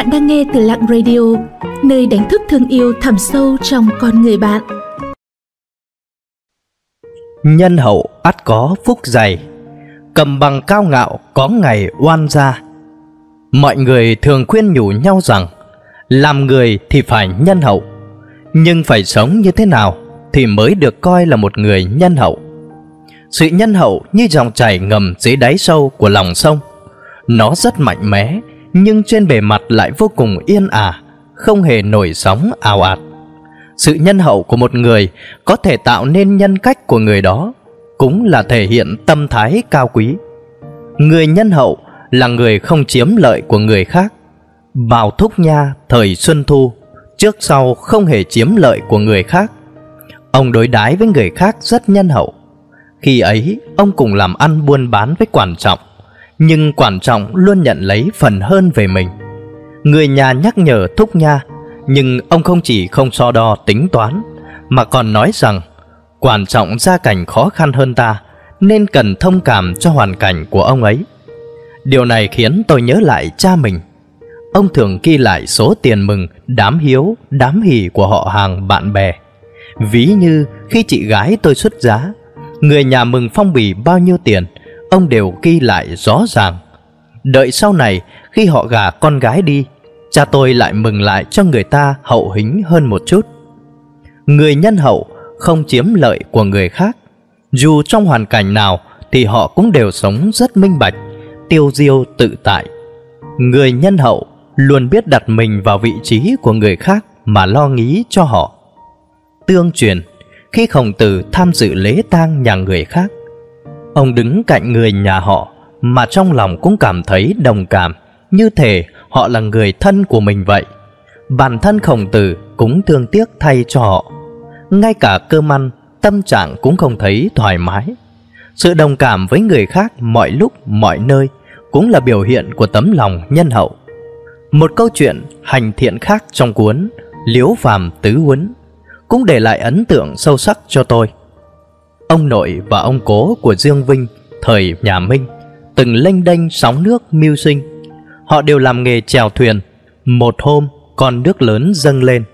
Bạn đang nghe từ Lặng Radio, nơi đánh thức thương yêu thẳm sâu trong con người bạn. Nhân hậu ắt có phúc dày, cầm bằng cao ngạo có ngày oan gia. Mọi người thường khuyên nhủ nhau rằng làm người thì phải nhân hậu, nhưng phải sống như thế nào thì mới được coi là một người nhân hậu. Sự nhân hậu như dòng chảy ngầm dưới đáy sâu của lòng sông. Nó rất mạnh mẽ, nhưng trên bề mặt lại vô cùng yên ả, không hề nổi sóng ào ạt. Sự nhân hậu của một người có thể tạo nên nhân cách của người đó, cũng là thể hiện tâm thái cao quý. Người nhân hậu là người không chiếm lợi của người khác. Vào thúc nha thời xuân thu, trước sau không hề chiếm lợi của người khác. Ông đối đái với người khác rất nhân hậu. Khi ấy, ông cùng làm ăn buôn bán với quản trọng, nhưng quản trọng luôn nhận lấy phần hơn về mình. Người nhà nhắc nhở thúc nha, nhưng ông không chỉ không so đo tính toán, mà còn nói rằng quản trọng gia cảnh khó khăn hơn ta, nên cần thông cảm cho hoàn cảnh của ông ấy. Điều này khiến tôi nhớ lại cha mình. Ông thường ghi lại số tiền mừng, đám hiếu, đám hỉ của họ hàng bạn bè. Ví như khi chị gái tôi xuất giá, người nhà mừng phong bì bao nhiêu tiền, ông đều ghi lại rõ ràng. Đợi sau này, khi họ gả con gái đi, cha tôi lại mừng lại cho người ta hậu hĩnh hơn một chút. Người nhân hậu không chiếm lợi của người khác, dù trong hoàn cảnh nào thì họ cũng đều sống rất minh bạch, tiêu diêu tự tại. Người nhân hậu luôn biết đặt mình vào vị trí của người khác mà lo nghĩ cho họ. Tương truyền, khi khổng tử tham dự lễ tang nhà người khác, ông đứng cạnh người nhà họ mà trong lòng cũng cảm thấy đồng cảm, như thể họ là người thân của mình vậy. Bản thân khổng tử cũng thương tiếc thay cho họ. Ngay cả cơm ăn, tâm trạng cũng không thấy thoải mái. Sự đồng cảm với người khác mọi lúc, mọi nơi cũng là biểu hiện của tấm lòng nhân hậu. Một câu chuyện hành thiện khác trong cuốn liếu Phàm Tứ Huấn cũng để lại ấn tượng sâu sắc cho tôi. Ông nội và ông cố của Dương Vinh thời nhà Minh từng lênh đênh sóng nước mưu sinh. Họ đều làm nghề chèo thuyền. Một hôm, con nước lớn dâng lên.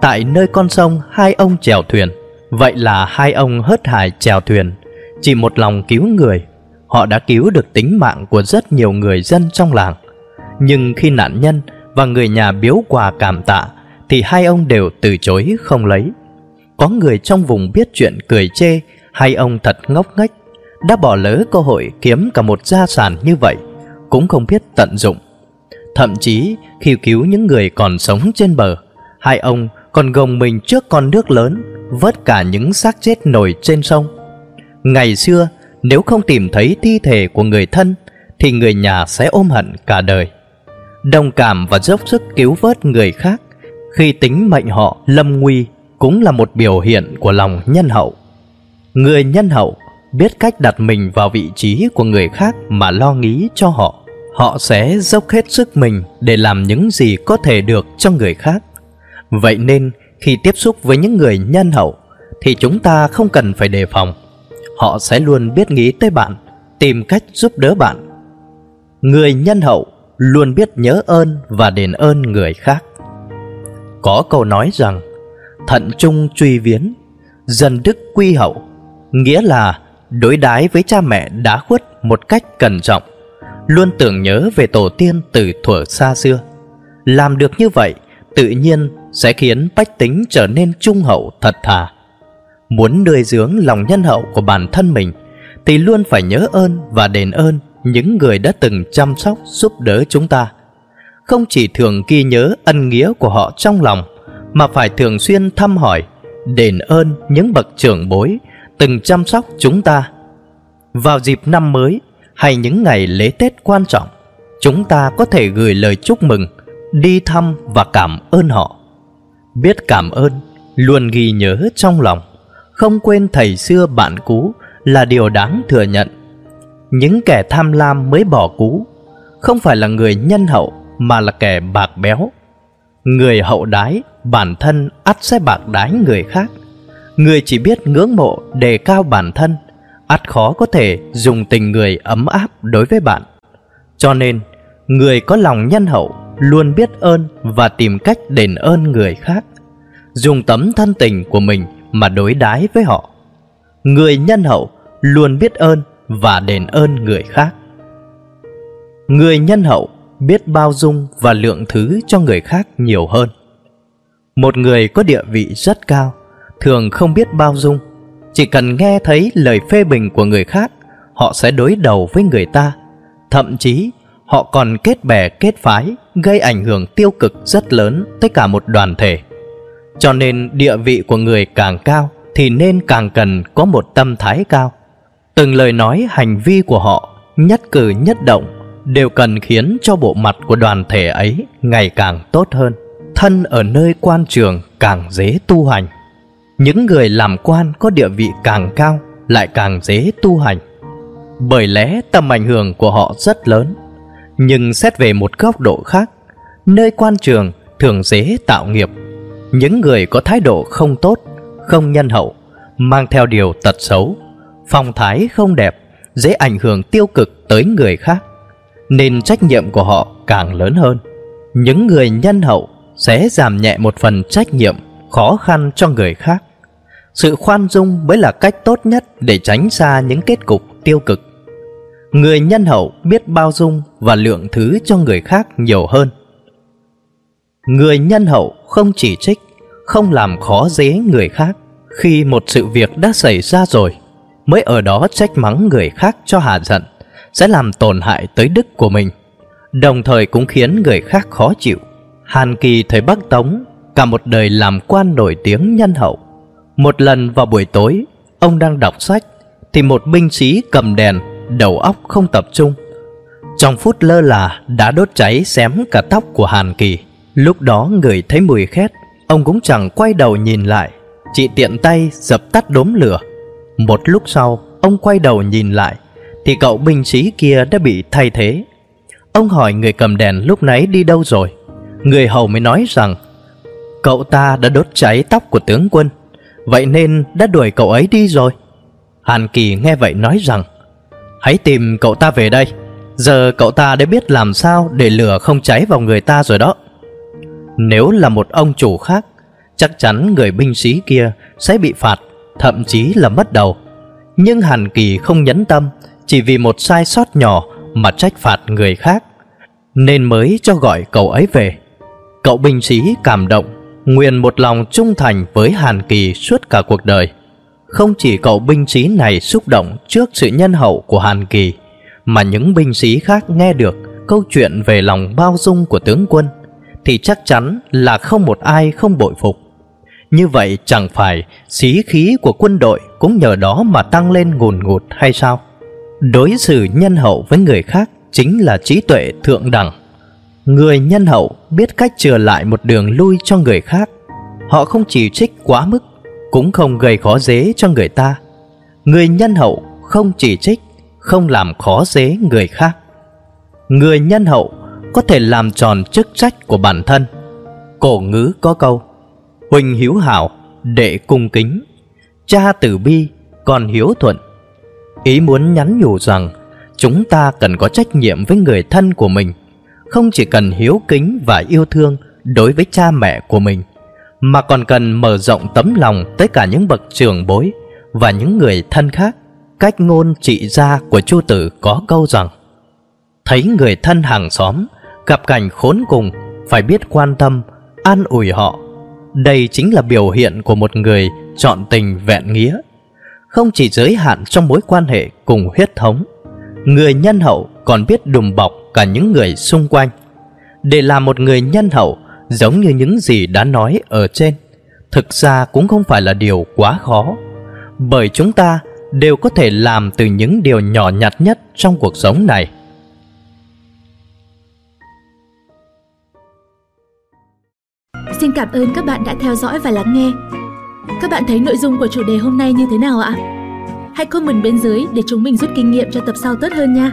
Tại nơi con sông, hai ông chèo thuyền. Vậy là hai ông hớt hải chèo thuyền. Chỉ một lòng cứu người, họ đã cứu được tính mạng của rất nhiều người dân trong làng. Nhưng khi nạn nhân và người nhà biếu quà cảm tạ, thì hai ông đều từ chối không lấy. Có người trong vùng biết chuyện cười chê, hai ông thật ngốc nghếch, đã bỏ lỡ cơ hội kiếm cả một gia sản như vậy, cũng không biết tận dụng. Thậm chí khi cứu những người còn sống trên bờ, hai ông còn gồng mình trước con nước lớn, vớt cả những xác chết nổi trên sông. Ngày xưa, nếu không tìm thấy thi thể của người thân, thì người nhà sẽ ôm hận cả đời. Đồng cảm và dốc sức cứu vớt người khác khi tính mệnh họ lâm nguy cũng là một biểu hiện của lòng nhân hậu. Người nhân hậu biết cách đặt mình vào vị trí của người khác mà lo nghĩ cho họ. Họ sẽ dốc hết sức mình để làm những gì có thể được cho người khác. Vậy nên khi tiếp xúc với những người nhân hậu thì chúng ta không cần phải đề phòng. Họ sẽ luôn biết nghĩ tới bạn, tìm cách giúp đỡ bạn. Người nhân hậu luôn biết nhớ ơn và đền ơn người khác. Có câu nói rằng thận trung truy viến, dân đức quy hậu, nghĩa là đối đái với cha mẹ đã khuất một cách cẩn trọng, luôn tưởng nhớ về tổ tiên từ thuở xa xưa. Làm được như vậy, tự nhiên sẽ khiến bách tính trở nên trung hậu thật thà. Muốn nuôi dưỡng lòng nhân hậu của bản thân mình, thì luôn phải nhớ ơn và đền ơn những người đã từng chăm sóc giúp đỡ chúng ta không chỉ thường ghi nhớ ân nghĩa của họ trong lòng mà phải thường xuyên thăm hỏi đền ơn những bậc trưởng bối từng chăm sóc chúng ta. Vào dịp năm mới hay những ngày lễ tết quan trọng, chúng ta có thể gửi lời chúc mừng, đi thăm và cảm ơn họ. Biết cảm ơn luôn ghi nhớ trong lòng, không quên thầy xưa bạn cũ là điều đáng thừa nhận. Những kẻ tham lam mới bỏ cú không phải là người nhân hậu mà là kẻ bạc béo. Người hậu đái bản thân ắt sẽ bạc đái người khác người chỉ biết ngưỡng mộ, đề cao bản thân. Ắt khó có thể dùng tình người ấm áp đối với bạn. Cho nên, người có lòng nhân hậu luôn biết ơn và tìm cách đền ơn người khác. Dùng tấm thân tình của mình mà đối đái với họ. Người nhân hậu luôn biết ơn và đền ơn người khác. Người nhân hậu biết bao dung và lượng thứ cho người khác nhiều hơn. Một người có địa vị rất cao thường không biết bao dung. Chỉ cần nghe thấy lời phê bình của người khác, họ sẽ đối đầu với người ta. Thậm chí, họ còn kết bè, kết phái, gây ảnh hưởng tiêu cực rất lớn tới cả một đoàn thể. Cho nên địa vị của người càng cao thì nên càng cần có một tâm thái cao. Từng lời nói, hành vi của họ, nhất cử nhất động, đều cần khiến cho bộ mặt của đoàn thể ấy ngày càng tốt hơn. Thân ở nơi quan trường càng dễ tu hành những người làm quan có địa vị càng cao, lại càng dễ tu hành. Bởi lẽ tầm ảnh hưởng của họ rất lớn. Nhưng xét về một góc độ khác, nơi quan trường thường dễ tạo nghiệp. Những người có thái độ không tốt, không nhân hậu, mang theo điều tật xấu, phong thái không đẹp, dễ ảnh hưởng tiêu cực tới người khác, nên trách nhiệm của họ càng lớn hơn. Những người nhân hậu sẽ giảm nhẹ một phần trách nhiệm khó khăn cho người khác sự khoan dung mới là cách tốt nhất để tránh xa những kết cục tiêu cực. Người nhân hậu biết bao dung và lượng thứ cho người khác nhiều hơn. Người nhân hậu không chỉ trích, không làm khó dễ người khác. Khi một sự việc đã xảy ra rồi, mới ở đó trách mắng người khác cho hạ giận, sẽ làm tổn hại tới đức của mình. Đồng thời cũng khiến người khác khó chịu. Hàn kỳ, thời bắc tống, cả một đời làm quan nổi tiếng nhân hậu một lần vào buổi tối, ông đang đọc sách, thì một binh sĩ cầm đèn, đầu óc không tập trung. Trong phút lơ là, đã đốt cháy xém cả tóc của hàn kỳ. Lúc đó người thấy mùi khét, ông cũng chẳng quay đầu nhìn lại. Chỉ tiện tay dập tắt đốm lửa. Một lúc sau, ông quay đầu nhìn lại, thì cậu binh sĩ kia đã bị thay thế. Ông hỏi người cầm đèn lúc nãy đi đâu rồi? Người hầu mới nói rằng, cậu ta đã đốt cháy tóc của tướng quân vậy nên đã đuổi cậu ấy đi rồi. Hàn kỳ nghe vậy nói rằng, hãy tìm cậu ta về đây. Giờ cậu ta đã biết làm sao để lửa không cháy vào người ta rồi đó. Nếu là một ông chủ khác, chắc chắn người binh sĩ kia sẽ bị phạt, thậm chí là mất đầu. Nhưng hàn kỳ không nhẫn tâm, chỉ vì một sai sót nhỏ mà trách phạt người khác, nên mới cho gọi cậu ấy về. Cậu binh sĩ cảm động nguyện một lòng trung thành với hàn kỳ suốt cả cuộc đời. Không chỉ cậu binh sĩ này xúc động trước sự nhân hậu của hàn kỳ, mà những binh sĩ khác nghe được câu chuyện về lòng bao dung của tướng quân, thì chắc chắn là không một ai không bội phục. Như vậy chẳng phải sĩ khí của quân đội cũng nhờ đó mà tăng lên ngùn ngụt hay sao? Đối xử nhân hậu với người khác chính là trí tuệ thượng đẳng người nhân hậu biết cách chừa lại một đường lui cho người khác. Họ không chỉ trích quá mức, cũng không gây khó dễ cho người ta. Người nhân hậu không chỉ trích, không làm khó dễ người khác. Người nhân hậu có thể làm tròn chức trách của bản thân. Cổ ngữ có câu, huỳnh hiếu hảo, đệ cung kính. Cha tử bi con hiếu thuận. Ý muốn nhắn nhủ rằng, chúng ta cần có trách nhiệm với người thân của mình không chỉ cần hiếu kính và yêu thương đối với cha mẹ của mình, mà còn cần mở rộng tấm lòng tới cả những bậc trưởng bối và những người thân khác. Cách ngôn trị gia của chu tử có câu rằng, thấy người thân hàng xóm, gặp cảnh khốn cùng, phải biết quan tâm, an ủi họ. Đây chính là biểu hiện của một người chọn tình vẹn nghĩa. Không chỉ giới hạn trong mối quan hệ cùng huyết thống, người nhân hậu còn biết đùm bọc cả những người xung quanh để làm một người nhân hậu, giống như những gì đã nói ở trên, thực ra cũng không phải là điều quá khó bởi chúng ta đều có thể làm từ những điều nhỏ nhặt nhất trong cuộc sống này Xin cảm ơn các bạn đã theo dõi và lắng nghe. Các bạn thấy nội dung của chủ đề hôm nay như thế nào ạ? Hãy comment bên dưới để chúng mình rút kinh nghiệm cho tập sau tốt hơn nha.